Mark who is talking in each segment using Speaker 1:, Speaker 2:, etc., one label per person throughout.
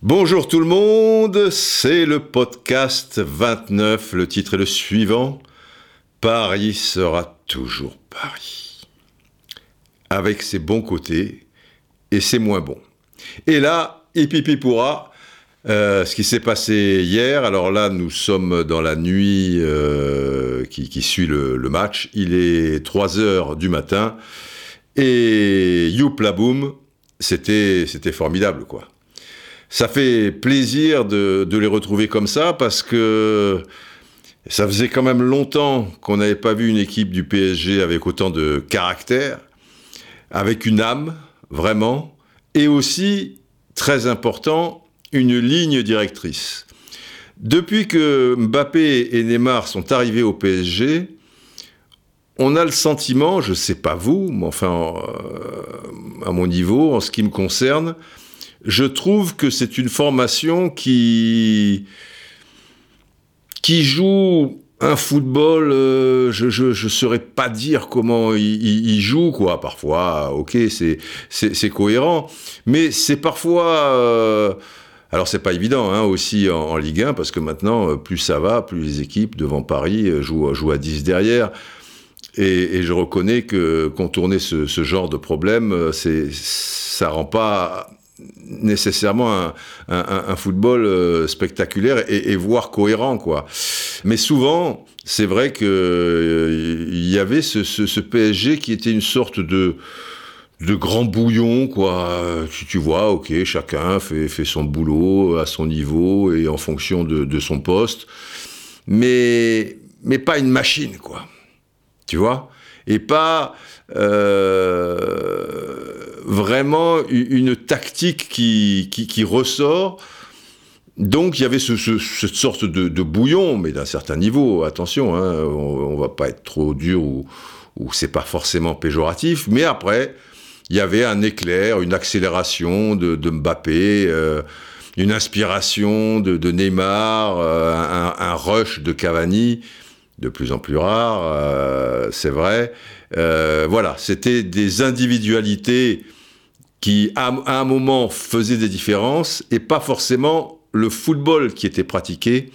Speaker 1: Bonjour tout le monde, c'est le podcast 29, le titre est le suivant. Paris sera toujours Paris. Avec ses bons côtés et ses moins bons. Et là, Hipipi pourra, euh, ce qui s'est passé hier, alors là nous sommes dans la nuit euh, qui, suit le, match, il est 3 heures du matin, et youpla boum, c'était formidable quoi. Ça fait plaisir de les retrouver comme ça parce que ça faisait quand même longtemps qu'on n'avait pas vu une équipe du PSG avec autant de caractère, avec une âme, vraiment, et aussi, très important, une ligne directrice. Depuis que Mbappé et Neymar sont arrivés au PSG, on a le sentiment, je ne sais pas vous, mais enfin, euh, à mon niveau, en ce qui me concerne, je trouve que c'est une formation qui, qui joue un football, euh, je, je saurais pas dire comment il, joue, quoi. Parfois, ok, c'est cohérent, mais c'est parfois, euh, alors c'est pas évident, hein, aussi en, Ligue 1, parce que maintenant, euh, plus ça va, plus les équipes devant Paris euh, jouent, jouent à 10 derrière. Et, je reconnais que contourner ce, genre de problème, euh, c'est, ça rend pas nécessairement un, football euh, spectaculaire et, voire cohérent quoi. Mais souvent, c'est vrai que euh, il y avait ce, ce, PSG qui était une sorte de de grand bouillon quoi. Tu, tu vois, ok, chacun fait, fait son boulot à son niveau et en fonction de, de son poste, mais mais pas une machine quoi. Tu vois? Et pas euh, vraiment une tactique qui, qui, qui, ressort. Donc il y avait ce, ce, cette sorte de, de bouillon, mais d'un certain niveau, attention, hein, on, on va pas être trop dur ou, ou c'est pas forcément péjoratif, mais après, il y avait un éclair, une accélération de, Mbappé, euh, une inspiration de, Neymar, euh, un, rush de Cavani, de plus en plus rare, euh, c'est vrai. Voilà, c'était des individualités qui, à, un moment, faisaient des différences et pas forcément le football qui était pratiqué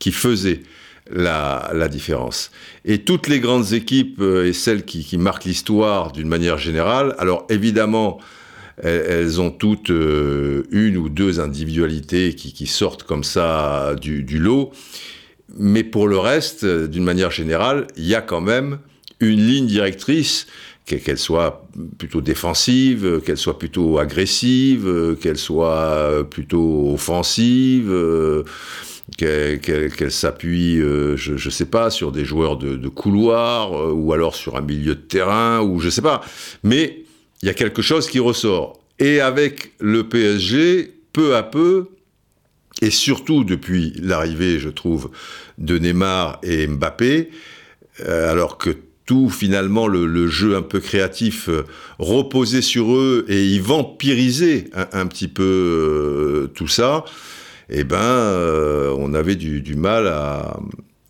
Speaker 1: qui faisait la, différence. Et toutes les grandes équipes euh, et celles qui, marquent l'histoire d'une manière générale, alors évidemment, elles, ont toutes euh, une ou deux individualités qui, sortent comme ça du, du lot. Mais pour le reste, d'une manière générale, il y a quand même une ligne directrice, qu'elle soit plutôt défensive, qu'elle soit plutôt agressive, qu'elle soit plutôt offensive, qu'elle qu qu s'appuie, euh, je ne sais pas, sur des joueurs de, couloir, euh, ou alors sur un milieu de terrain, ou je ne sais pas. Mais il y a quelque chose qui ressort. Et avec le PSG, peu à peu, et surtout depuis l'arrivée, je trouve, de Neymar et Mbappé, euh, alors que tout finalement le, jeu un peu créatif reposait sur eux et ils vampirisaient un, petit peu tout ça, eh ben euh, on avait du, mal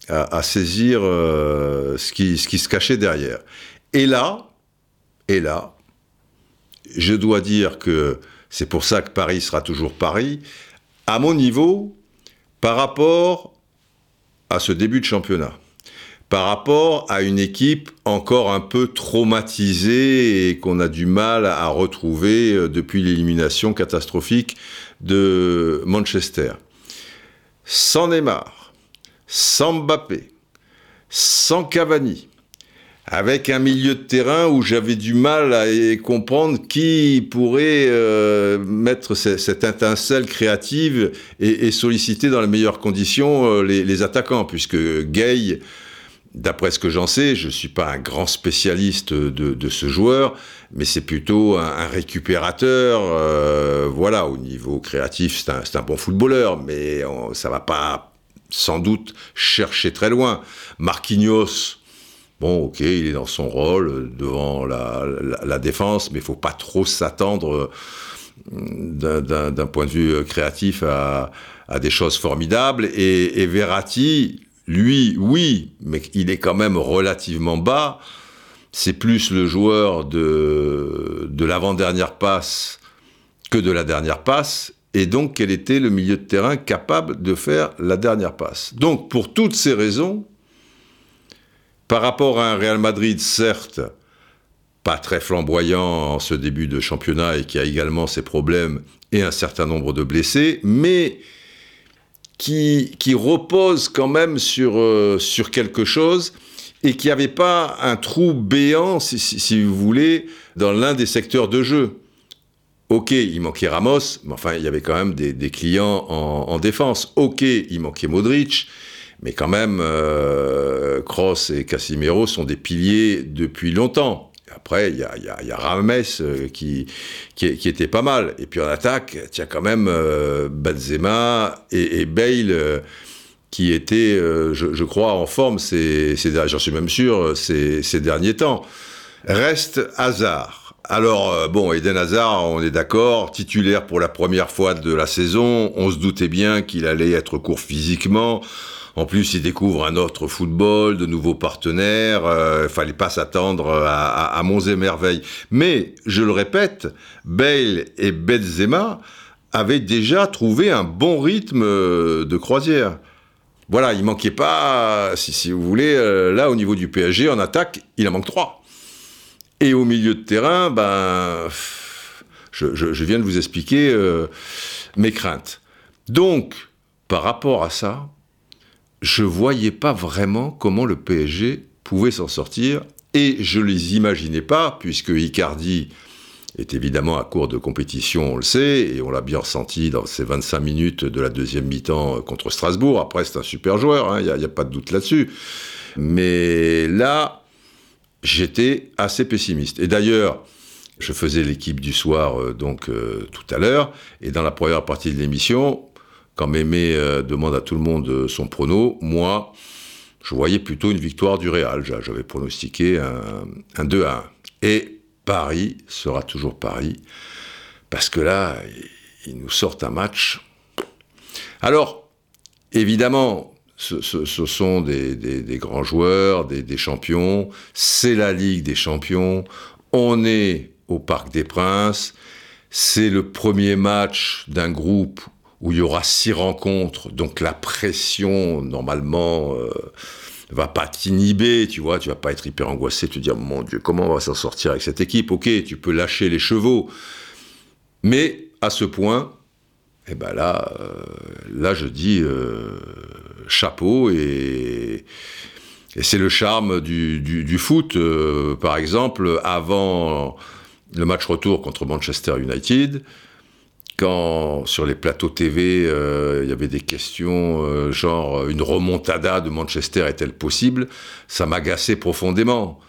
Speaker 1: à saisir euh, ce, qui, ce qui se cachait derrière. Et là, et là, je dois dire que c'est pour ça que Paris sera toujours Paris, à mon niveau, par rapport à ce début de championnat par rapport à une équipe encore un peu traumatisée et qu'on a du mal à retrouver euh, depuis l'élimination catastrophique de Manchester. Sans Neymar, sans Mbappé, sans Cavani, avec un milieu de terrain où j'avais du mal à comprendre qui pourrait euh, mettre cette étincelle créative et, solliciter dans les meilleures conditions euh, les, les, attaquants, puisque Gay D'après ce que j'en sais, je ne suis pas un grand spécialiste de, ce joueur, mais c'est plutôt un, récupérateur. Euh, voilà, au niveau créatif, c'est un, bon footballeur, mais on, ça va pas sans doute chercher très loin. Marquinhos, bon, ok, il est dans son rôle devant la, défense, mais il faut pas trop s'attendre d'un point de vue créatif à, à, des choses formidables. Et, et Verratti, lui, oui, mais il est quand même relativement bas. c'est plus le joueur de, de l'avant-dernière passe que de la dernière passe, et donc quel était le milieu de terrain capable de faire la dernière passe? Donc pour toutes ces raisons, par rapport à un Real Madrid, certes, pas très flamboyant en ce début de championnat et qui a également ses problèmes et un certain nombre de blessés, mais qui, repose quand même sur, euh, sur quelque chose et qui n'avait pas un trou béant, si, si, vous voulez, dans l'un des secteurs de jeu. Ok, il manquait Ramos, mais enfin, il y avait quand même des, clients en, en, défense. Ok, il manquait Modric, mais quand même, euh, Kroos et Casimiro sont des piliers depuis longtemps. Après, il y a, y, a, y a, Rames euh, qui, était pas mal. Et puis en attaque, tu as quand même euh, Benzema et, Bale euh, qui étaient, euh, je, crois, en forme, j'en suis même sûr, ces, ces derniers temps. Reste Hazard. Alors, bon, Eden Hazard, on est d'accord, titulaire pour la première fois de la saison. On se doutait bien qu'il allait être court physiquement. En plus, il découvre un autre football, de nouveaux partenaires. Euh, fallait pas s'attendre à, à, monts et merveilles. Mais, je le répète, Bale et Benzema avaient déjà trouvé un bon rythme euh, de croisière. Voilà, il manquait pas, si, vous voulez, euh, là au niveau du PSG en attaque, il en manque trois. Et au milieu de terrain, ben, je, viens de vous expliquer mes craintes. Donc, par rapport à ça, je voyais pas vraiment comment le PSG pouvait s'en sortir et je les imaginais pas puisque Icardi est évidemment à court de compétition, on le sait, et on l'a bien ressenti dans ces 25 minutes de la deuxième mi-temps contre Strasbourg. Après, c'est un super joueur, il hein, n'y a, a, pas de doute là-dessus. Mais là, j'étais assez pessimiste. Et d'ailleurs, je faisais l'équipe du soir euh, donc euh, tout à l'heure, et dans la première partie de l'émission, quand Mémé euh, demande à tout le monde euh, son prono, moi, je voyais plutôt une victoire du Real. J'avais pronostiqué un, un 2 à 1. Et Paris sera toujours Paris, parce que là, ils nous sortent un match. Alors, évidemment, ce, sont des, grands joueurs, des champions, c'est la Ligue des champions, on est au Parc des Princes, c'est le premier match d'un groupe où il y aura six rencontres, donc la pression, normalement, euh, va pas t'inhiber, tu vois, tu vas pas être hyper angoissé, te dire, mon Dieu, comment on va s'en sortir avec cette équipe? Ok, tu peux lâcher les chevaux, mais à ce point, eh ben là, euh, là je dis euh, chapeau et, c'est le charme du, foot. Par exemple, avant le match retour contre Manchester United, quand sur les plateaux TV, euh, il y avait des questions euh, genre une remontada de Manchester est-elle possible? Ça m'agaçait profondément.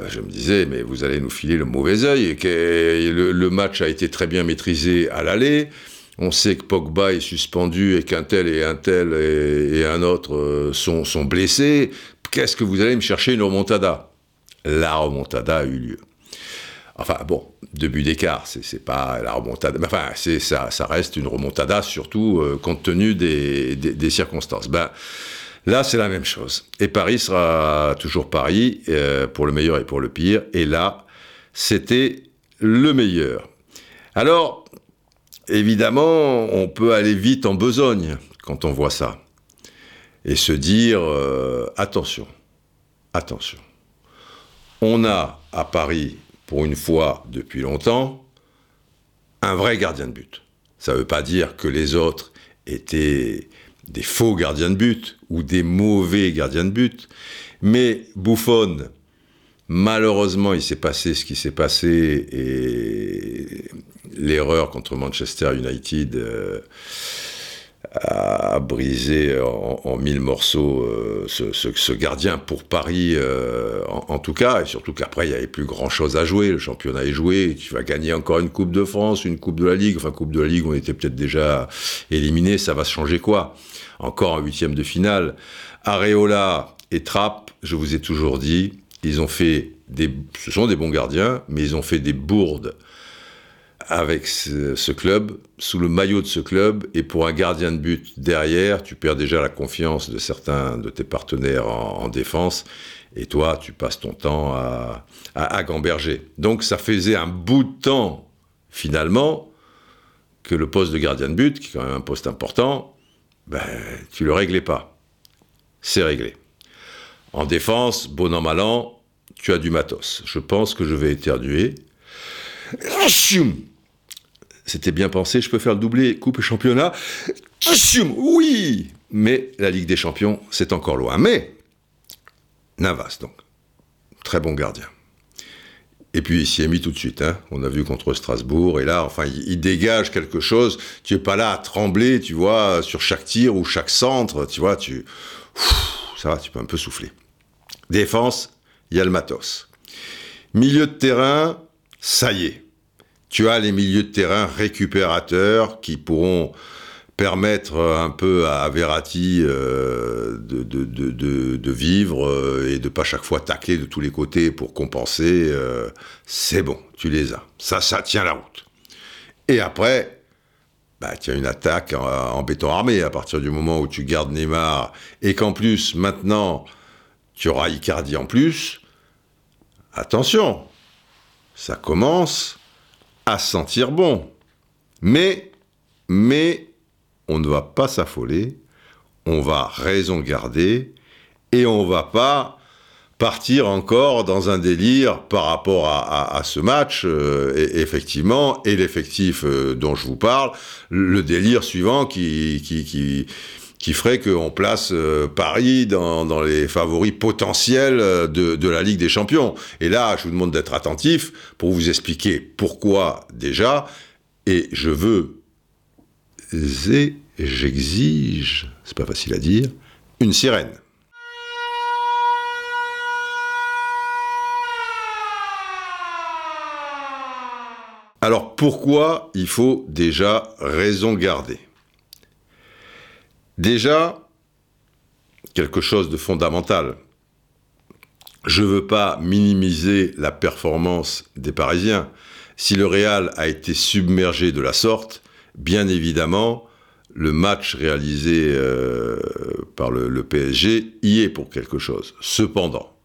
Speaker 1: Euh, je me disais, mais vous allez nous filer le mauvais œil. Le, le, match a été très bien maîtrisé à l'aller. On sait que Pogba est suspendu et qu'un tel et un tel et, et un autre euh, sont, sont blessés. Qu'est-ce que vous allez me chercher une remontada? La remontada a eu lieu. Enfin bon, deux buts d'écart, c'est pas la remontada, mais enfin ça, reste une remontada surtout euh, compte tenu des circonstances. Ben là c'est la même chose. Et Paris sera toujours Paris euh, pour le meilleur et pour le pire. Et là c'était le meilleur. Alors évidemment on peut aller vite en besogne quand on voit ça et se dire euh, attention, attention. On a à Paris pour une fois depuis longtemps, un vrai gardien de but. Ça ne veut pas dire que les autres étaient des faux gardiens de but ou des mauvais gardiens de but, mais Buffon, malheureusement, il s'est passé ce qui s'est passé et l'erreur contre Manchester United. Euh, a brisé en, mille morceaux euh, ce, gardien pour Paris, euh, en, en, tout cas, et surtout qu'après, il n'y avait plus grand-chose à jouer, le championnat est joué, tu vas gagner encore une Coupe de France, une Coupe de la Ligue, enfin Coupe de la Ligue, on était peut-être déjà éliminé, ça va se changer quoi? Encore un huitième de finale. Areola et Trapp, je vous ai toujours dit, ils ont fait des... Ce sont des bons gardiens, mais ils ont fait des bourdes avec ce, club, sous le maillot de ce club, et pour un gardien de but derrière, tu perds déjà la confiance de certains de tes partenaires en, défense, et toi, tu passes ton temps à, à, gamberger. Donc ça faisait un bout de temps, finalement, que le poste de gardien de but, qui est quand même un poste important, ben, tu le réglais pas. C'est réglé. En défense, bon an, mal an, tu as du matos. Je pense que je vais éternuer. C'était bien pensé, je peux faire le doublé Coupe et Championnat. Oui Mais la Ligue des Champions, c'est encore loin. Mais, Navas, donc, très bon gardien. Et puis il s'y mis tout de suite. Hein. On a vu contre Strasbourg. Et là, enfin, il, dégage quelque chose. Tu es pas là à trembler, tu vois, sur chaque tir ou chaque centre. Tu vois, tu. ça va, tu peux un peu souffler. Défense, il. Milieu de terrain, ça y est. Tu as les milieux de terrain récupérateurs qui pourront permettre un peu à Verratti euh, de, vivre euh, et de pas chaque fois tacler de tous les côtés pour compenser. Euh, c'est bon, tu les as. Ça, ça tient la route. Et après, bah, tu as une attaque en, béton armé à partir du moment où tu gardes Neymar et qu'en plus, maintenant, tu auras Icardi en plus. Attention, ça commence à sentir bon. Mais, mais, on ne va pas s'affoler, on va raison garder, et on va pas partir encore dans un délire par rapport à, ce match, euh, et, effectivement, et l'effectif euh, dont je vous parle, le délire suivant qui, qui, qui, ferait qu'on place euh, Paris dans, les favoris potentiels de, de, la Ligue des Champions. Et là, je vous demande d'être attentif pour vous expliquer pourquoi déjà, et je veux j'exige, c'est pas facile à dire, une sirène. Alors pourquoi il faut déjà raison garder? Déjà, quelque chose de fondamental. Je ne veux pas minimiser la performance des Parisiens. Si le Real a été submergé de la sorte, bien évidemment, le match réalisé euh, par le, PSG y est pour quelque chose. Cependant,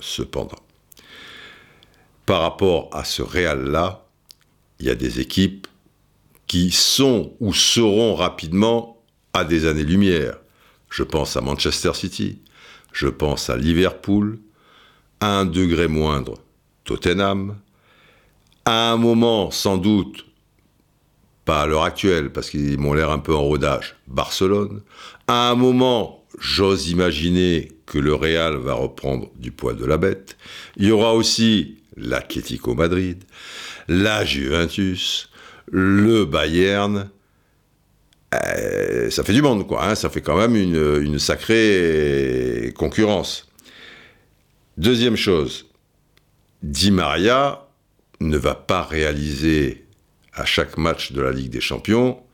Speaker 1: cependant, par rapport à ce Real-là, il y a des équipes qui sont ou seront rapidement à des années-lumière. Je pense à Manchester City, je pense à Liverpool, à un degré moindre, Tottenham, à un moment sans doute pas à l'heure actuelle, parce qu'ils m'ont l'air un peu en rodage, Barcelone. À un moment, j'ose imaginer que le Real va reprendre du poids de la bête. Il y aura aussi l'Atlético Madrid, la Juventus, le Bayern. Euh, ça fait du monde, quoi. Hein. ça fait quand même une, une sacrée concurrence. Deuxième chose, Di Maria ne va pas réaliser à chaque match de la Ligue des Champions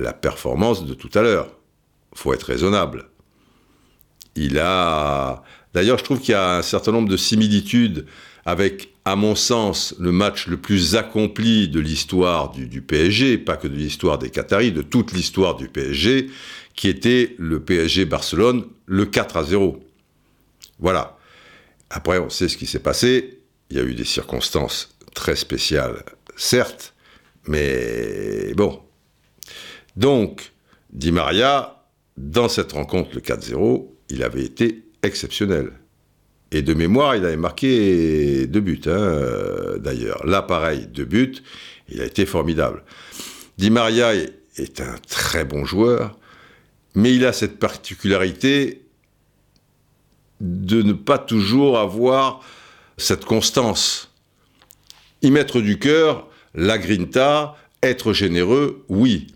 Speaker 1: la performance de tout à l'heure. faut être raisonnable. Il a. D'ailleurs, je trouve qu'il y a un certain nombre de similitudes avec, à mon sens, le match le plus accompli de l'histoire du, PSG, pas que de l'histoire des Qataris, de toute l'histoire du PSG, qui était le PSG Barcelone, le 4 à 0. Voilà. Après, on sait ce qui s'est passé. Il y a eu des circonstances très spéciales, certes, mais bon. Donc, Di Maria, dans cette rencontre, le 4-0, il avait été exceptionnel. Et de mémoire, il avait marqué deux buts, hein, d'ailleurs. Là, pareil, deux buts, il a été formidable. Di Maria est un très bon joueur, mais il a cette particularité de ne pas toujours avoir cette constance. Y mettre du cœur, la grinta, être généreux, oui.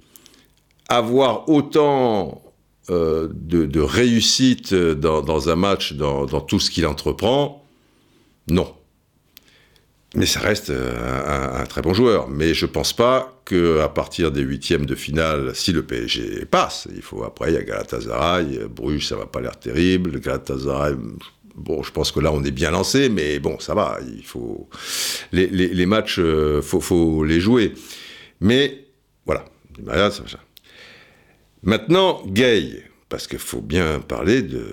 Speaker 1: Avoir autant euh, de, réussite dans, un match, dans, tout ce qu'il entreprend, non. Mais ça reste un, très bon joueur. Mais je ne pense pas qu'à partir des huitièmes de finale, si le PSG passe, il faut après, il y a Galatasaray, Bruges, ça va pas l'air terrible. Galatasaray, Bon, je pense que là, on est bien lancé, mais bon, ça va. Il faut les, matchs, il faut, les jouer. Mais voilà, Maintenant, Gay, parce qu'il faut bien parler de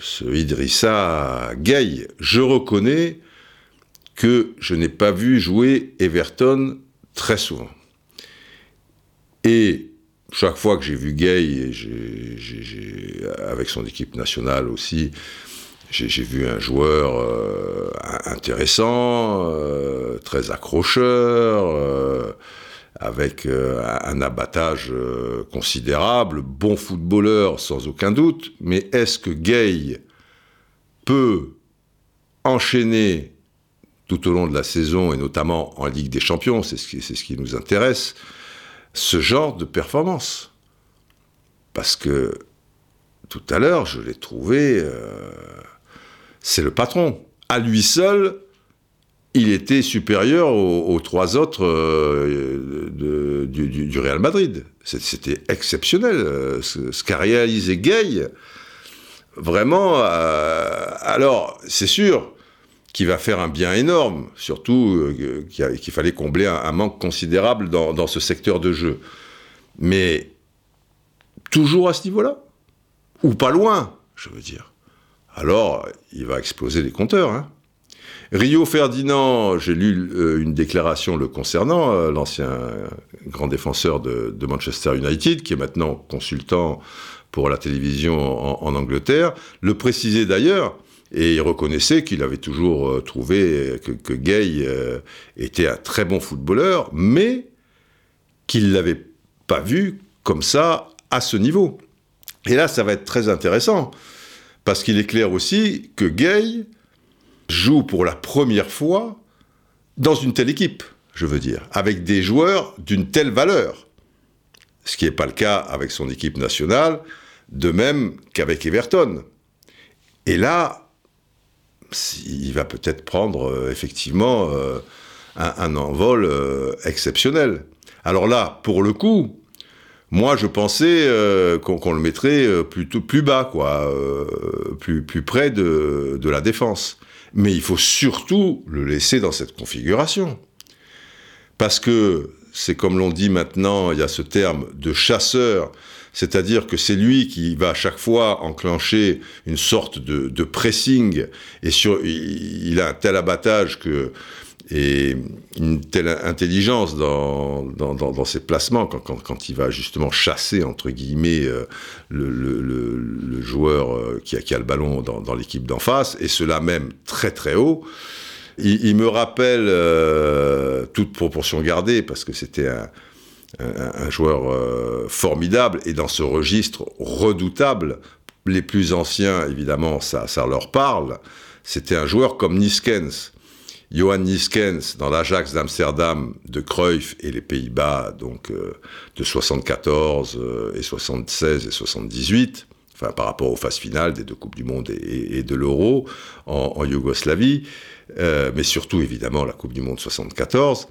Speaker 1: ce Idrissa Gay. Je reconnais que je n'ai pas vu jouer Everton très souvent. Et chaque fois que j'ai vu Gay, avec son équipe nationale aussi, j'ai vu un joueur euh, intéressant, euh, très accrocheur, euh, avec un abattage considérable, bon footballeur sans aucun doute, mais est-ce que Gay peut enchaîner tout au long de la saison, et notamment en Ligue des Champions, c'est ce, ce qui nous intéresse, ce genre de performance? Parce que tout à l'heure, je l'ai trouvé c'est le patron. À lui seul, il était supérieur aux, trois autres euh, du, Real Madrid. C'était exceptionnel. Euh, ce, qu'a réalisé Gay, vraiment. Euh, alors, c'est sûr qu'il va faire un bien énorme, surtout qu'il fallait combler un, manque considérable dans ce secteur de jeu. Mais toujours à ce niveau-là Ou pas loin, je veux dire alors il va exploser les compteurs. Hein. Rio Ferdinand, j'ai lu euh, une déclaration le concernant, euh, l'ancien grand défenseur de, Manchester United, qui est maintenant consultant pour la télévision en, Angleterre, le précisait d'ailleurs, et il reconnaissait qu'il avait toujours euh, trouvé que, Gay était un très bon footballeur, mais qu'il l'avait pas vu comme ça à ce niveau. Et là, ça va être très intéressant, parce qu'il est clair aussi que Gay joue pour la première fois dans une telle équipe, je veux dire, avec des joueurs d'une telle valeur. Ce qui n'est pas le cas avec son équipe nationale, de même qu'avec Everton. Et là, il va peut-être prendre euh, effectivement euh, un, envol euh, exceptionnel. Alors là, pour le coup, moi, je pensais qu'on le mettrait plutôt plus bas, quoi, plus, près de, la défense. Mais il faut surtout le laisser dans cette configuration. Parce que c'est comme l'on dit maintenant, il y a ce terme de chasseur, c'est-à-dire que c'est lui qui va à chaque fois enclencher une sorte de, pressing, et il a un tel abattage et une telle intelligence dans, ses placements, quand, il va justement chasser, entre guillemets, euh, le, joueur euh, qui, a, le ballon dans, l'équipe d'en face, et cela même très très haut. Il, me rappelle, euh, toute proportion gardée, parce que c'était un, joueur euh, formidable, et dans ce registre redoutable, les plus anciens, évidemment, ça, ça leur parle, c'était un joueur comme Niskens, Johan Niskens dans l'Ajax d'Amsterdam de Cruyff et les Pays-Bas, donc de 74 euh, et 76 et 78, enfin par rapport aux phases finales des deux Coupes du Monde et, de l'Euro en, Yougoslavie, euh, mais surtout évidemment la Coupe du Monde 74.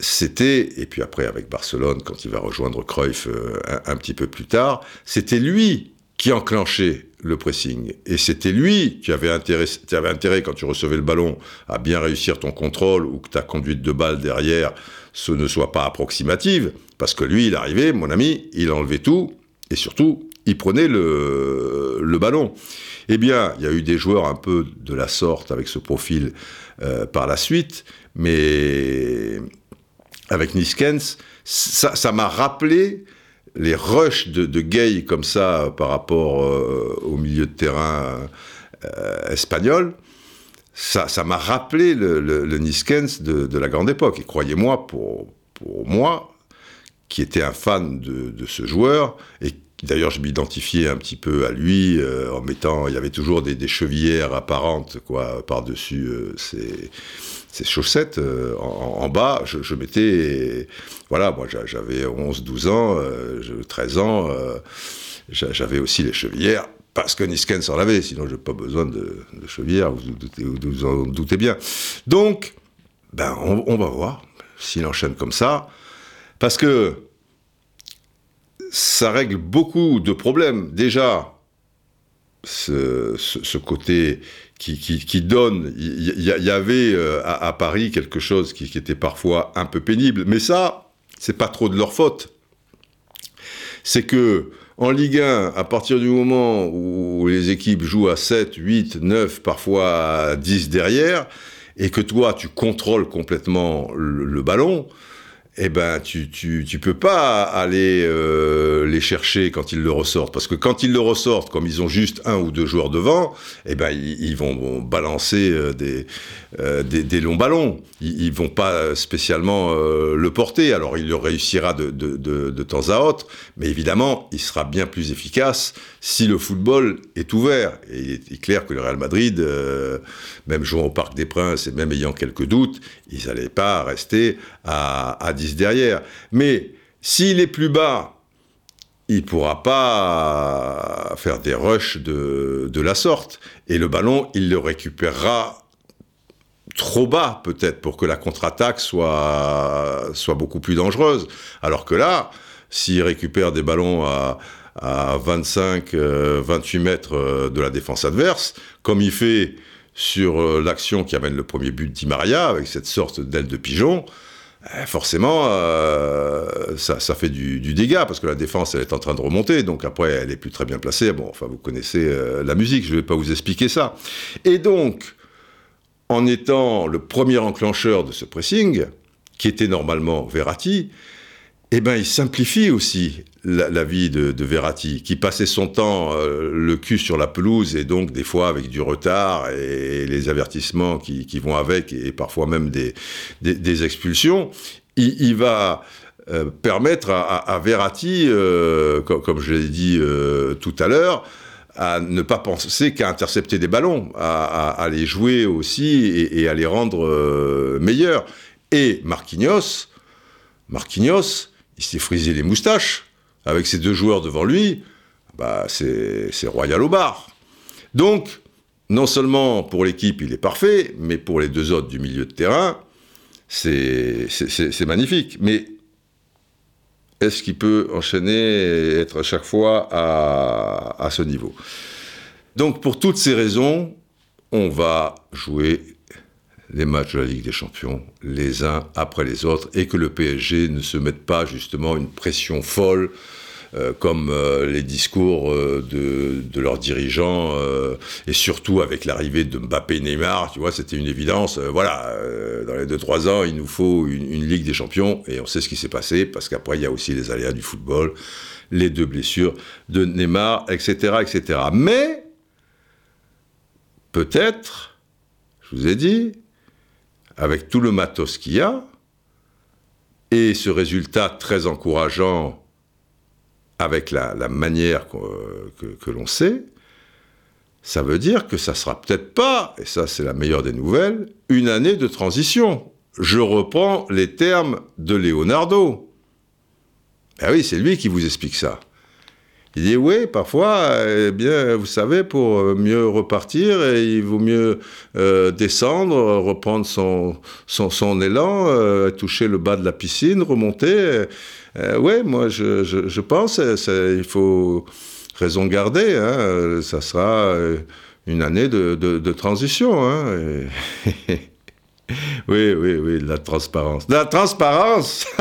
Speaker 1: C'était, et puis après avec Barcelone, quand il va rejoindre Cruyff un, un petit peu plus tard, c'était lui qui enclenchait le pressing. Et c'était lui qui avait intérêt, intérêt, quand tu recevais le ballon, à bien réussir ton contrôle ou que ta conduite de balle derrière ce ne soit pas approximative. Parce que lui, il arrivait, mon ami, il enlevait tout et surtout, il prenait le, ballon. Eh bien, il y a eu des joueurs un peu de la sorte avec ce profil euh, par la suite, mais avec Niskens, ça m'a rappelé les rushs de, Gay comme ça par rapport euh, au milieu de terrain euh, espagnol, ça, m'a rappelé le, Niskens de, la grande époque. Et croyez-moi, pour, moi, qui était un fan de, ce joueur, et d'ailleurs je m'identifiais un petit peu à lui en mettant, il y avait toujours des, chevillères apparentes quoi par-dessus ses ces chaussettes euh, en, bas, je, mettais, voilà, moi j'avais 11, 12 ans, 13 euh, ans, euh, j'avais aussi les chevillères, parce que Niskens en avait, sinon je n'ai pas besoin de, chevillères, vous, vous, en doutez bien. Donc, ben, on, va voir s'il enchaîne comme ça, parce que ça règle beaucoup de problèmes. Déjà, ce, côté qui, donne. Il y, avait euh, à, Paris quelque chose qui, qui, était parfois un peu pénible. Mais ça, c'est pas trop de leur faute. C'est que en Ligue 1, à partir du moment où les équipes jouent à 7, 8, 9, parfois à 10 derrière, et que toi, tu contrôles complètement le ballon, eh ben tu, tu, tu peux pas aller euh, les chercher quand ils le ressortent. Parce que quand ils le ressortent comme ils ont juste un ou deux joueurs devant eh ben ils, vont, balancer euh, des, euh, des, des longs ballons. Ils, ils vont pas spécialement le porter. Alors il le réussira de, de, de, de, temps à autre. Mais évidemment il sera bien plus efficace si le football est ouvert. Et il est clair que le Real Madrid même jouant au Parc des Princes et même ayant quelques doutes ils n'allaient pas rester à, à 10 derrière. Mais s'il est plus bas, il pourra pas faire des rushs de, de la sorte. Et le ballon, il le récupérera trop bas peut-être pour que la contre-attaque soit, soit beaucoup plus dangereuse. Alors que là, s'il récupère des ballons à, à 25, 28 euh, mètres euh, de la défense adverse, comme il fait sur euh, l'action qui amène le premier but d'Imaria, avec cette sorte d'aile de pigeon, forcément, euh, ça, fait du, dégât parce que la défense elle est en train de remonter, donc après elle est plus très bien placée. Bon, enfin vous connaissez euh, la musique, je ne vais pas vous expliquer ça. Et donc, en étant le premier enclencheur de ce pressing, qui était normalement Verratti, eh ben, il simplifie aussi la, vie de, Verratti, qui passait son temps euh, le cul sur la pelouse et donc des fois avec du retard et, les avertissements qui, vont avec et parfois même des, des, expulsions. Il, va euh, permettre à, Verratti, euh, comme, je l'ai dit tout à l'heure, à ne pas penser qu'à intercepter des ballons, à, les jouer aussi et, et à les rendre meilleurs. Et Marquinhos, Marquinhos, il s'est frisé les moustaches avec ses deux joueurs devant lui, bah c'est royal au bar. Donc, non seulement pour l'équipe il est parfait, mais pour les deux autres du milieu de terrain, c'est magnifique. Mais est-ce qu'il peut enchaîner et être à chaque fois à, à ce niveau? Donc pour toutes ces raisons, on va jouer les matchs de la Ligue des Champions les uns après les autres et que le PSG ne se mette pas justement une pression folle euh, comme euh, les discours euh, de, leurs dirigeants et surtout avec l'arrivée de Mbappé et Neymar, tu vois, c'était une évidence. voilà, dans les 2-3 ans, il nous faut une, une, Ligue des Champions et on sait ce qui s'est passé parce qu'après il y a aussi les aléas du football, les deux blessures de Neymar, etc., etc. Mais peut-être, je vous ai dit, avec tout le matos qu'il y a, et ce résultat très encourageant avec la, manière que, l'on sait, ça veut dire que ça sera peut-être pas, et ça c'est la meilleure des nouvelles, une année de transition. Je reprends les termes de Leonardo. Ah oui, c'est lui qui vous explique ça. Il dit oui, parfois, eh bien, vous savez, pour mieux repartir, il vaut mieux euh, descendre, reprendre son, son, élan, euh, toucher le bas de la piscine, remonter. Euh, oui, moi, je, je, pense, il faut raison garder. Hein, ça sera une année de, de, transition. Hein, Oui, oui, oui, de la transparence. De la transparence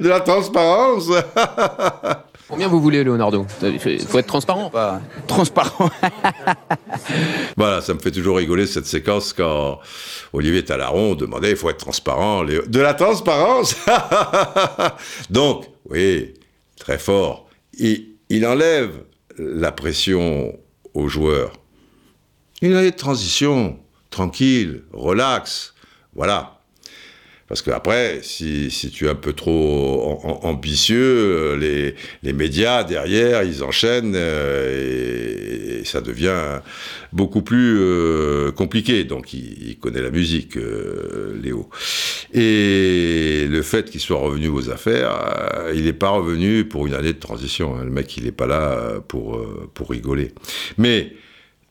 Speaker 1: De la transparence
Speaker 2: Combien vous voulez, Leonardo Il faut être transparent. Pas...
Speaker 3: Transparent.
Speaker 1: voilà, ça me fait toujours rigoler cette séquence quand Olivier Talaron demandait il faut être transparent. De la transparence Donc, oui, très fort. Il, il enlève la pression aux joueurs. Une année de transition, tranquille, relax, voilà. Parce qu'après, si, si, tu es un peu trop ambitieux, les, les, médias derrière, ils enchaînent euh, et, ça devient beaucoup plus euh, compliqué. Donc, il, connaît la musique, euh, Léo. Et le fait qu'il soit revenu aux affaires, il n'est pas revenu pour une année de transition. Hein. Le mec, il n'est pas là pour, pour rigoler. Mais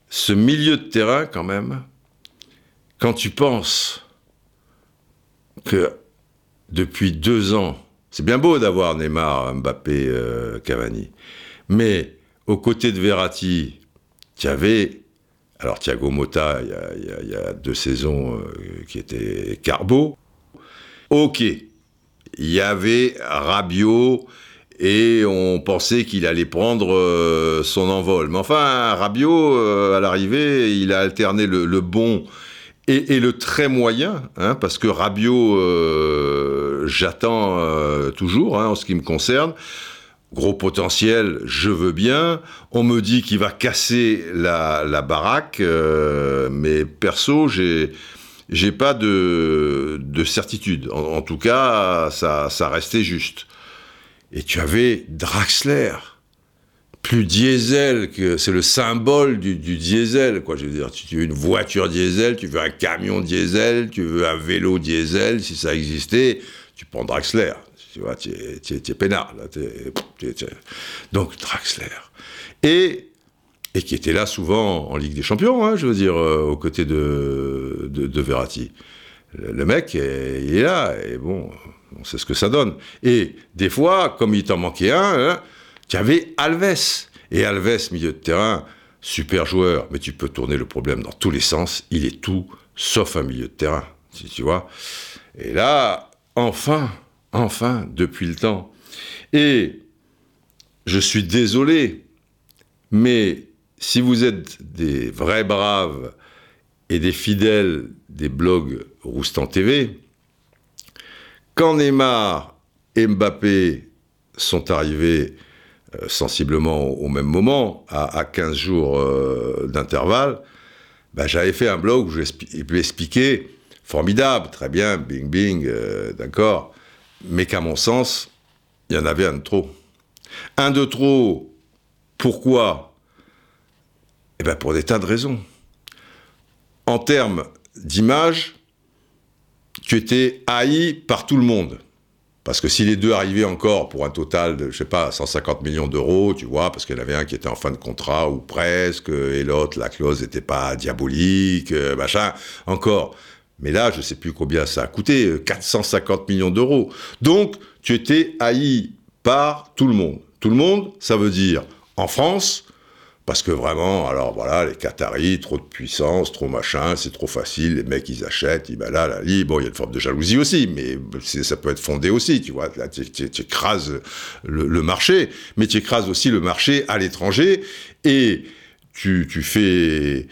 Speaker 1: ce milieu de terrain, quand même, quand tu penses que depuis deux ans, c'est bien beau d'avoir Neymar, Mbappé, euh, Cavani, mais aux côtés de Verratti, tu avais, alors Thiago Motta, il y a, deux saisons, euh, qui était Carbo. Ok, il y avait Rabiot et on pensait qu'il allait prendre euh, son envol. Mais enfin, Rabiot, euh, à l'arrivée, il a alterné le bon et, et le très moyen, hein, parce que Rabiot, euh, j'attends euh, toujours, hein, en ce qui me concerne. Gros potentiel, je veux bien. On me dit qu'il va casser la, la baraque, euh, mais perso, j'ai j'ai pas de, de certitude. En, en tout cas, ça, ça restait juste. Et tu avais Draxler, plus diesel que c'est le symbole du, diesel, quoi. Je veux dire, tu, veux une voiture diesel, tu veux un camion diesel, tu veux un vélo diesel, si ça existait, tu prends Draxler. Tu vois, tu es, peinard. Là, t'es- Donc Draxler. Et et qui était là souvent en Ligue des Champions, hein, je veux dire, euh, aux côtés de, de, Verratti. Le, le mec, est- il est là, et bon, on sait ce que ça donne. Et des fois, comme il t'en manquait un, hein, tu avais Alves. Et Alves, milieu de terrain, super joueur, mais tu peux tourner le problème dans tous les sens, il est tout sauf un milieu de terrain, si tu vois. Et là, enfin, enfin, depuis le temps. Et je suis désolé, mais si vous êtes des vrais braves et des fidèles des blogs Roustan TV, quand Neymar et Mbappé sont arrivés sensiblement au même moment, à, à 15 jours euh, d'intervalle, ben, j'avais fait un blog où je lui formidable, très bien, bing bing, euh, d'accord, mais qu'à mon sens, il y en avait un de trop. Un de trop, pourquoi? Eh bien, pour des tas de raisons. En termes d'image, tu étais haï par tout le monde. Parce que si les deux arrivaient encore pour un total de, je sais pas, 150 millions d'euros, tu vois, parce qu'il y en avait un qui était en fin de contrat ou presque, et l'autre, la clause n'était pas diabolique, euh, machin, encore. Mais là, je sais plus combien ça a coûté, euh, 450 millions d'euros. Donc, tu étais haï par tout le monde. Tout le monde, ça veut dire en France, parce que vraiment, alors voilà, les Qataris, trop de puissance, trop machin, c'est trop facile, les mecs ils achètent, ils, là, là, là, bon, il y a une forme de jalousie aussi, mais ça peut être fondé aussi, tu vois, là, tu, écrases le, marché, mais tu écrases aussi le marché à l'étranger, et tu, fais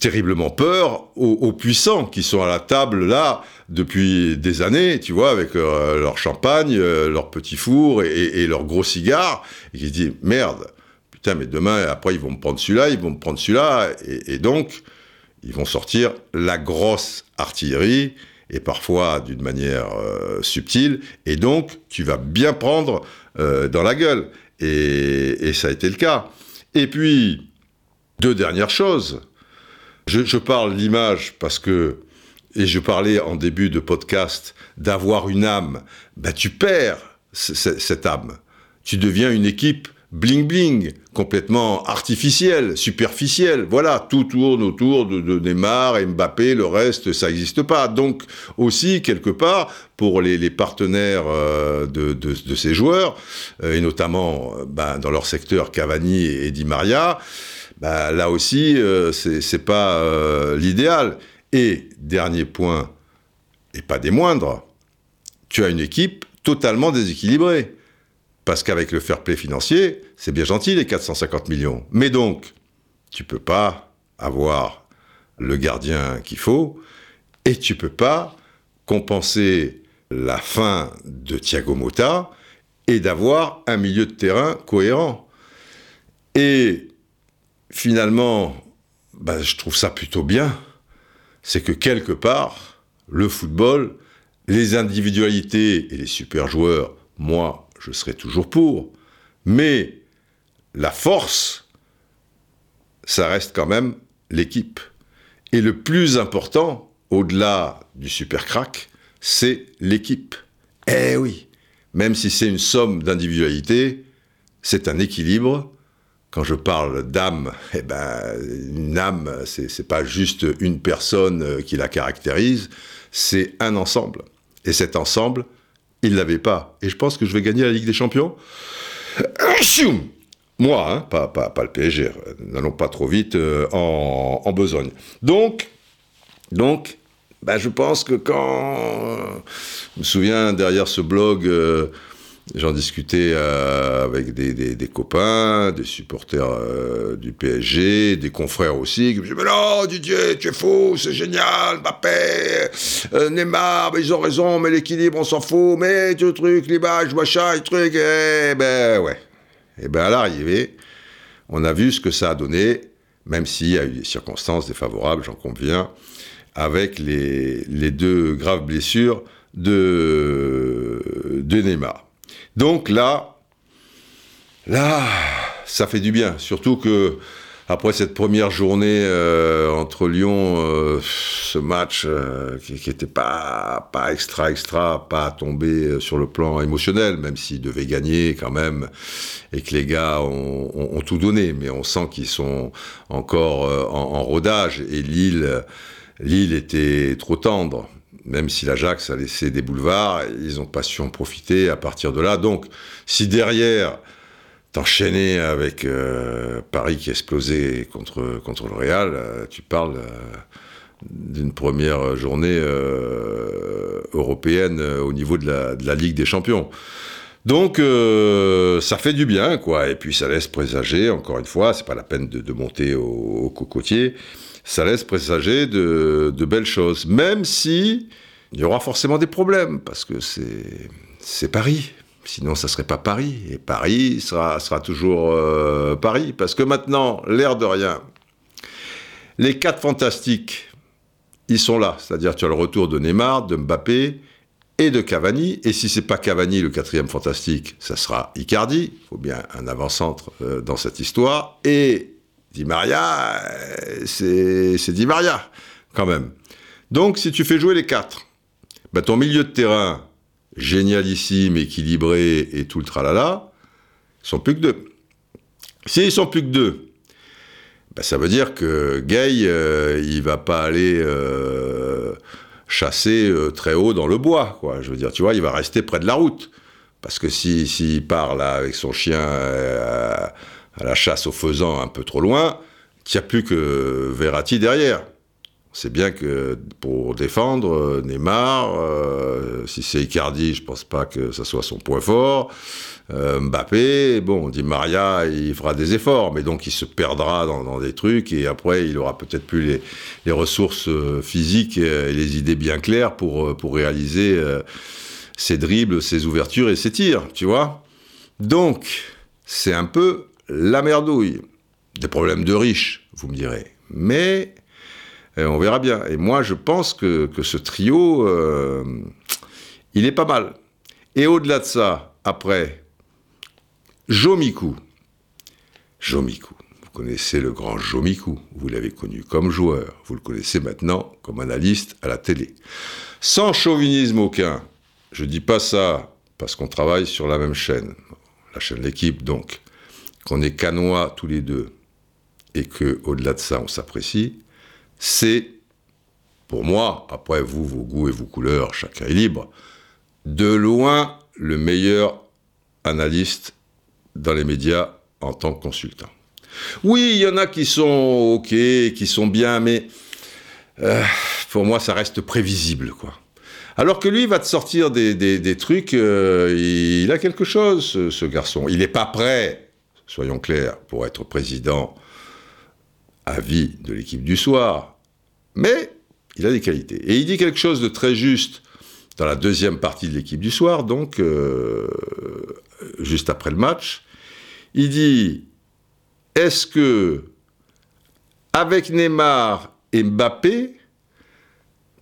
Speaker 1: terriblement peur aux, puissants qui sont à la table là depuis des années, tu vois, avec euh, leur champagne, euh, leur petit four et, et leur gros cigare, et qui se disent merde, putain, mais demain, après, ils vont me prendre celui-là, ils vont me prendre celui-là, et, donc, ils vont sortir la grosse artillerie, et parfois d'une manière euh, subtile, et donc, tu vas bien prendre euh, dans la gueule. Et, ça a été le cas. Et puis, deux dernières choses. Je, je parle l'image parce que, et je parlais en début de podcast, d'avoir une âme. Ben, tu perds cette âme. Tu deviens une équipe bling bling, complètement artificielle, superficielle. Voilà, tout tourne autour de, Neymar, Mbappé, le reste, ça n'existe pas. Donc aussi, quelque part, pour les, partenaires euh, de, de- ces joueurs, euh, et notamment euh, ben, dans leur secteur Cavani et Di Maria, ben, là aussi, euh, c'est pas l'idéal. Et dernier point, et pas des moindres, tu as une équipe totalement déséquilibrée. Parce qu'avec le fair play financier, c'est bien gentil les 450 millions. Mais donc, tu peux pas avoir le gardien qu'il faut et tu peux pas compenser la fin de Thiago Motta et d'avoir un milieu de terrain cohérent. Et finalement, ben, je trouve ça plutôt bien. C'est que quelque part, le football, les individualités et les super joueurs, moi, je serai toujours pour. Mais la force, ça reste quand même l'équipe. Et le plus important, au-delà du super crack, c'est l'équipe. Eh oui, même si c'est une somme d'individualité, c'est un équilibre. Quand je parle d'âme, eh ben, une âme, c'est pas juste une personne euh, qui la caractérise, c'est un ensemble. Et cet ensemble, il l'avait pas. Et je pense que je vais gagner la Ligue des Champions. Moi, hein, pas, pas, pas, le PSG, n'allons pas trop vite euh, en, besogne. Donc, donc ben, je pense que quand. je me souviens, derrière ce blog. Euh, J'en discutais euh, avec des, copains, des supporters euh, du PSG, des confrères aussi, qui me disaient Mais non, Didier, tu es fou, c'est génial, Mbappé, euh, Neymar, ils ont raison, mais l'équilibre, on s'en fout, mais tout truc, l'image, machin, le truc, eh ben ouais. Et ben à l'arrivée, on a vu ce que ça a donné, même s'il y a eu des circonstances défavorables, j'en conviens, avec les, deux graves blessures de Neymar. Donc là, là, ça fait du bien. Surtout que après cette première journée euh, entre Lyon, euh, ce match euh, qui n'était pas, pas extra extra, pas tombé sur le plan émotionnel, même s'ils devaient gagner quand même, et que les gars ont tout donné, mais on sent qu'ils sont encore en, en, rodage, et Lille, Lille était trop tendre même si l'Ajax a laissé des boulevards, ils n'ont pas su en profiter à partir de là. Donc, si derrière, t'enchaînais avec euh, Paris qui explosait contre, contre le Real, euh, tu parles euh, d'une première journée européenne au niveau de la, Ligue des Champions. Donc, ça fait du bien, quoi. Et puis, ça laisse présager, encore une fois, c'est pas la peine de, monter au cocotier ça laisse présager de, belles choses. Même si il y aura forcément des problèmes, parce que c'est Paris. Sinon, ça serait pas Paris. Et Paris sera, sera toujours euh, Paris. Parce que maintenant, l'air de rien, les quatre fantastiques, ils sont là. C'est-à-dire, tu as le retour de Neymar, de Mbappé et de Cavani. Et si c'est pas Cavani, le quatrième fantastique, ça sera Icardi. Il faut bien un avant-centre euh, dans cette histoire. Et Di Maria, c'est Di Maria, quand même. Donc, si tu fais jouer les quatre, bah, ton milieu de terrain, génialissime, équilibré et tout le tralala, ils sont plus que deux. S'ils sont plus que deux, bah, ça veut dire que Gay, euh, il va pas aller euh, chasser euh, très haut dans le bois. Je veux dire, tu vois, il va rester près de la route. Parce que s'il si, part là avec son chien euh, à la chasse aux faisans un peu trop loin, il n'y a plus que Verratti derrière. C'est bien que pour défendre euh, Neymar, euh, si c'est Icardi, je pense pas que ça soit son point fort. Euh, Mbappé, bon, on dit Maria, il fera des efforts, mais donc il se perdra dans, des trucs et après il aura peut-être plus les, les, ressources physiques et les idées bien claires pour, pour réaliser ses dribbles, ses ouvertures et ses tirs, tu vois. Donc, c'est un peu la merdouille. Des problèmes de riches, vous me direz. Mais euh, on verra bien. Et moi, je pense que, ce trio, euh, il est pas mal. Et au-delà de ça, après, Jomiku. Jomiku. Vous connaissez le grand Jomiku. Vous l'avez connu comme joueur. Vous le connaissez maintenant comme analyste à la télé. Sans chauvinisme aucun. Je dis pas ça parce qu'on travaille sur la même chaîne. La chaîne L'équipe, donc. Qu'on est canois tous les deux. Et que, au-delà de ça, on s'apprécie c'est, pour moi, après vous, vos goûts et vos couleurs, chacun est libre, de loin le meilleur analyste dans les médias en tant que consultant. Oui, il y en a qui sont OK, qui sont bien, mais euh, pour moi, ça reste prévisible, quoi. Alors que lui, il va te sortir des, trucs, euh, il a quelque chose, ce garçon. Il n'est pas prêt, soyons clairs, pour être président à vie de l'équipe du soir. Mais il a des qualités. Et il dit quelque chose de très juste dans la deuxième partie de l'équipe du soir, donc euh, juste après le match. Il dit Est-ce que, avec Neymar et Mbappé,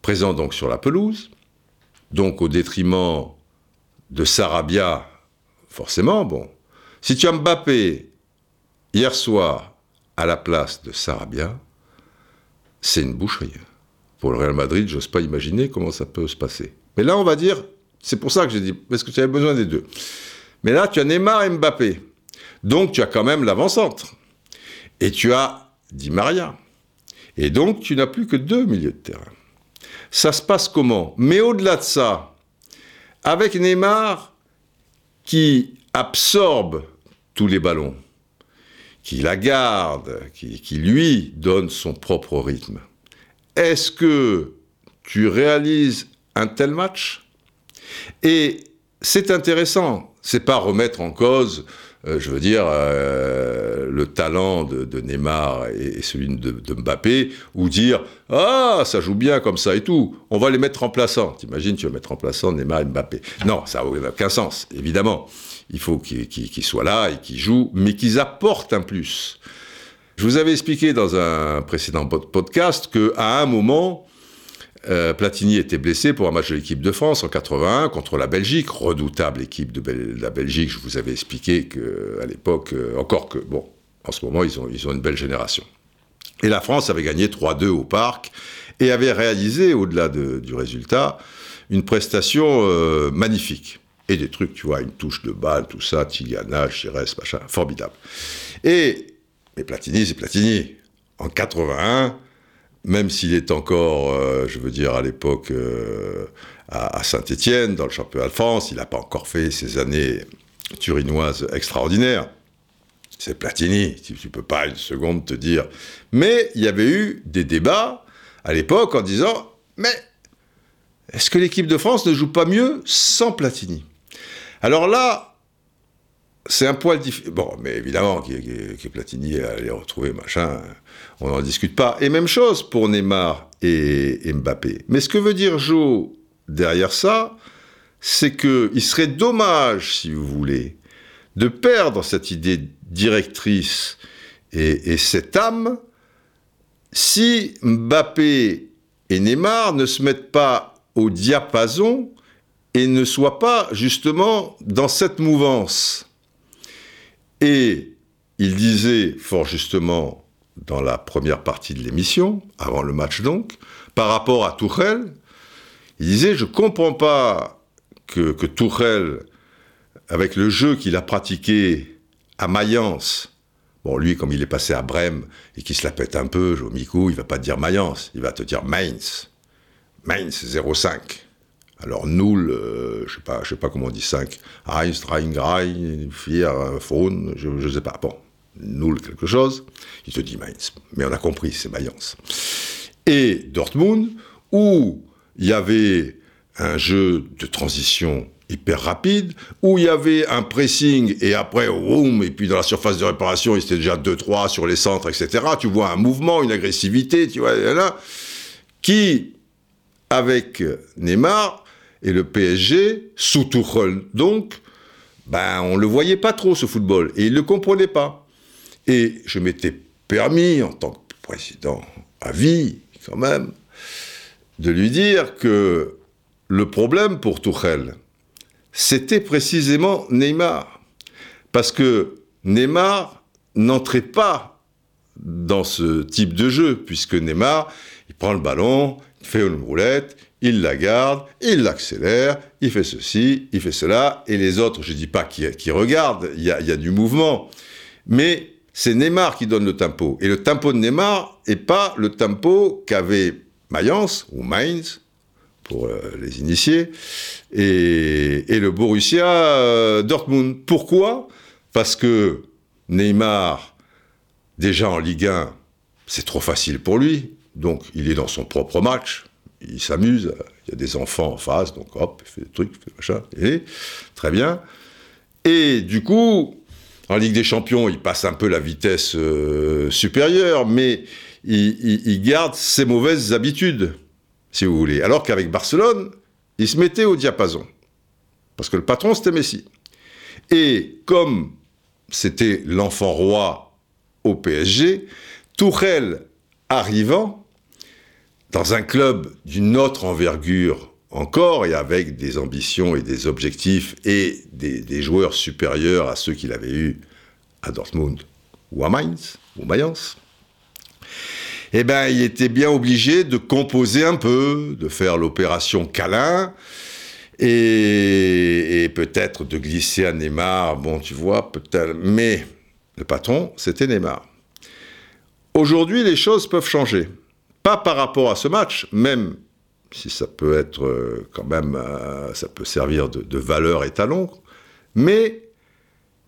Speaker 1: présents donc sur la pelouse, donc au détriment de Sarabia, forcément, bon, si tu as Mbappé hier soir à la place de Sarabia, c'est une boucherie. Pour le Real Madrid, j'ose pas imaginer comment ça peut se passer. Mais là, on va dire, c'est pour ça que j'ai dit, parce que tu avais besoin des deux? Mais là, tu as Neymar et Mbappé. Donc, tu as quand même l'avant-centre. Et tu as Di Maria. Et donc, tu n'as plus que deux milieux de terrain. Ça se passe comment? Mais au-delà de ça, avec Neymar qui absorbe les ballons, qui la garde, qui, qui lui donne son propre rythme. Est-ce que tu réalises un tel match? Et c'est intéressant, c'est pas remettre en cause euh, je veux dire, euh, le talent de, Neymar et, celui de, Mbappé, ou dire Ah, ça joue bien comme ça et tout, on va les mettre remplaçants. T'imagines, tu vas mettre remplaçant Neymar et Mbappé. Non, ça n'a aucun sens, évidemment. Il faut qu'ils soient là et qu'ils jouent, mais qu'ils apportent un plus. Je vous avais expliqué dans un précédent podcast qu'à un moment, euh, Platini était blessé pour un match de l'équipe de France en 81 contre la Belgique, redoutable équipe de, la Belgique. Je vous avais expliqué qu'à l'époque, euh, encore que, bon, en ce moment, ils ont, une belle génération. Et la France avait gagné 3-2 au parc et avait réalisé, au-delà du résultat, une prestation euh, magnifique. Et des trucs, tu vois, une touche de balle, tout ça, Tiliana, Chérès, machin, formidable. Et, mais Platini, c'est Platini. En 81, même s'il est encore, euh, je veux dire, à l'époque euh, à, Saint-Étienne, dans le championnat de France, il n'a pas encore fait ses années turinoises extraordinaires. C'est Platini, tu ne peux pas une seconde te dire. Mais il y avait eu des débats à l'époque en disant, mais est-ce que l'équipe de France ne joue pas mieux sans Platini? Alors là, c'est un poil différent. Bon, mais évidemment, que, Platini allait retrouver machin, on n'en discute pas. Et même chose pour Neymar et, Mbappé. Mais ce que veut dire Joe derrière ça, c'est qu'il serait dommage, si vous voulez, de perdre cette idée directrice et cette âme si Mbappé et Neymar ne se mettent pas au diapason et ne soient pas justement dans cette mouvance. Et il disait fort justement dans la première partie de l'émission, avant le match donc, par rapport à Tourelle, il disait Je ne comprends pas que, que Tourelle, avec le jeu qu'il a pratiqué à Mayence, bon, lui, comme il est passé à Brême et qu'il se la pète un peu, Jomico, il va pas te dire Mayence, il va te dire Mainz. Mainz 05. Alors nul, euh, je sais pas, je sais pas comment on dit 5. Heinz, Rein, Fier, Faune, je ne sais pas. Bon, nul quelque chose. Il te dit Mainz. Mais on a compris, c'est Mayence. Et Dortmund, où il y avait un jeu de transition hyper rapide, où il y avait un pressing et après, boum, et puis dans la surface de réparation, il était déjà 2-3 sur les centres, etc. Tu vois un mouvement, une agressivité, tu vois, là, qui, avec Neymar, et le PSG, sous Tuchel donc, ben, on ne le voyait pas trop ce football, et il ne le comprenait pas. Et je m'étais permis, en tant que président à vie, quand même, de lui dire que le problème pour Tuchel, c'était précisément Neymar. Parce que Neymar n'entrait pas dans ce type de jeu, puisque Neymar, il prend le ballon, fait une roulette, il la garde, il l'accélère, il fait ceci, il fait cela, et les autres, je ne dis pas qui, regardent, il y, a, du mouvement, mais c'est Neymar qui donne le tempo. Et le tempo de Neymar n'est pas le tempo qu'avait Mayence, ou Mainz, pour euh, les initiés, et, le Borussia euh, Dortmund. Pourquoi? Parce que Neymar, déjà en Ligue 1, c'est trop facile pour lui, donc il est dans son propre match, il s'amuse, il y a des enfants en face, donc hop, il fait des trucs, il fait et très bien. Et du coup, en Ligue des Champions, il passe un peu la vitesse euh, supérieure, mais il, garde ses mauvaises habitudes, si vous voulez. Alors qu'avec Barcelone, il se mettait au diapason. Parce que le patron, c'était Messi. Et comme c'était l'enfant roi au PSG, Tourelle arrivant, dans un club d'une autre envergure encore et avec des ambitions et des objectifs et des, joueurs supérieurs à ceux qu'il avait eus à Dortmund ou à Mainz ou Mayence, eh ben, il était bien obligé de composer un peu, de faire l'opération câlin et, et peut-être de glisser à Neymar. Bon, tu vois, peut-être. Mais le patron, c'était Neymar. Aujourd'hui, les choses peuvent changer. Pas par rapport à ce match, même si ça peut être euh, quand même, euh, ça peut servir de, valeur étalon, mais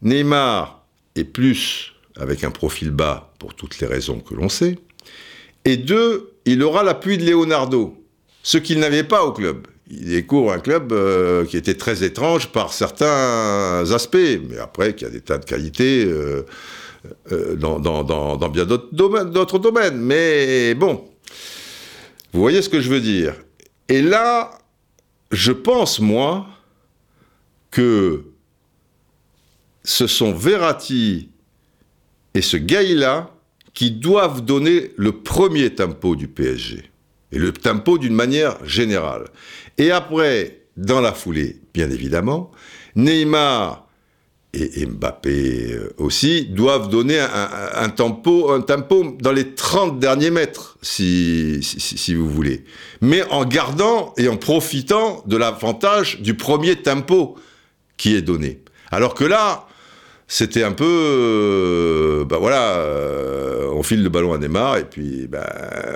Speaker 1: Neymar est plus avec un profil bas pour toutes les raisons que l'on sait. Et deux, il aura l'appui de Leonardo, ce qu'il n'avait pas au club. Il découvre un club euh, qui était très étrange par certains aspects, mais après, qui a des tas de qualités dans, bien d'autres domaines. Mais bon, vous voyez ce que je veux dire? Et là, je pense, moi, que ce sont Verratti et ce Gaïla qui doivent donner le premier tempo du PSG. Et le tempo d'une manière générale. Et après, dans la foulée, bien évidemment, Neymar et, Mbappé euh, aussi doivent donner un, tempo, un tempo dans les 30 derniers mètres, si, vous voulez. Mais en gardant et en profitant de l'avantage du premier tempo qui est donné. Alors que là, c'était un peu, ben voilà, euh, on file le ballon à Neymar et puis, ben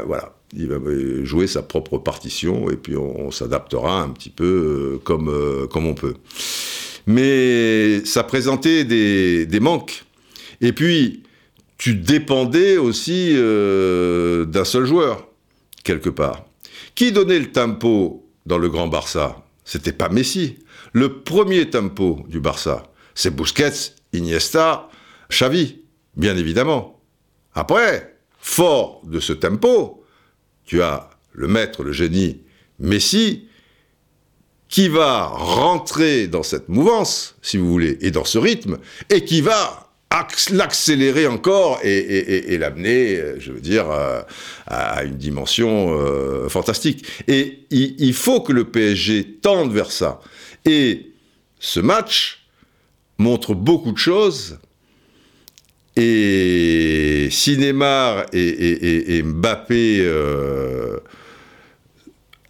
Speaker 1: voilà, il va jouer sa propre partition et puis on, s'adaptera un petit peu comme on peut. Mais ça présentait des, manques. Et puis, tu dépendais aussi d'un seul joueur, quelque part. Qui donnait le tempo dans le grand Barça? C'était pas Messi. Le premier tempo du Barça, c'est Busquets Iniesta, Xavi, bien évidemment. Après, fort de ce tempo, tu as le maître, le génie, Messi, qui va rentrer dans cette mouvance, si vous voulez, et dans ce rythme, et qui va l'accélérer encore et, l'amener, je veux dire, à, une dimension euh, fantastique. Et il, faut que le PSG tende vers ça. Et ce match, montre beaucoup de choses. Et si Neymar et, Mbappé euh,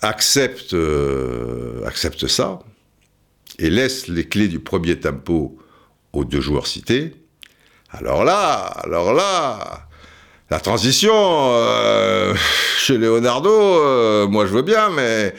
Speaker 1: acceptent, euh, acceptent ça et laissent les clés du premier tempo aux deux joueurs cités, alors là, alors là, la transition euh, chez Leonardo, moi je veux bien, mais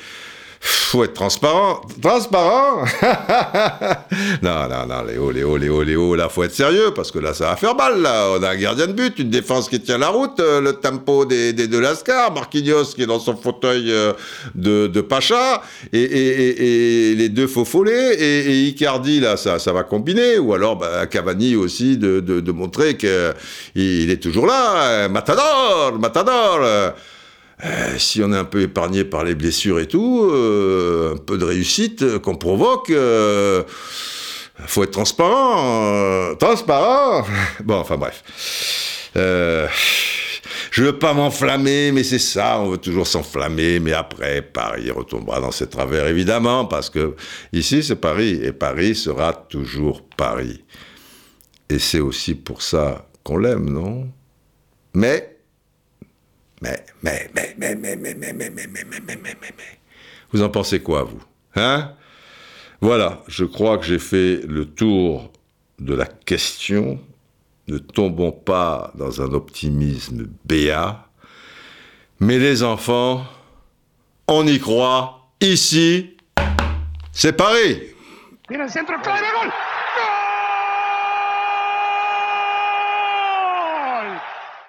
Speaker 1: faut être transparent. Transparent? Non, non, non, Léo, Léo, Léo, Léo, là, faut être sérieux, parce que là, ça va faire mal, là. On a un gardien de but, une défense qui tient la route, euh, le tempo des, des de Lascar, Marquinhos qui est dans son fauteuil euh, de, Pacha, et, les deux faux et, Icardi, là, ça, ça va combiner, ou alors bah, Cavani aussi, de, montrer qu'il est toujours là, hein. Matador, Matador euh, si on est un peu épargné par les blessures et tout, euh, un peu de réussite qu'on provoque, euh, faut être transparent, transparent. Bon, enfin bref. je veux pas m'enflammer, mais c'est ça, on veut toujours s'enflammer, mais après, Paris retombera dans ses travers, évidemment, parce que ici, c'est Paris, et Paris sera toujours Paris. Et c'est aussi pour ça qu'on l'aime, non Mais mais, mais, mais, mais, mais, mais, mais, mais, mais, mais, mais, mais, mais, mais. Vous en pensez quoi, vous Hein Voilà, je crois que j'ai fait le tour de la question. Ne tombons pas dans un optimisme béat. Mais les enfants, on y croit. Ici, c'est Paris.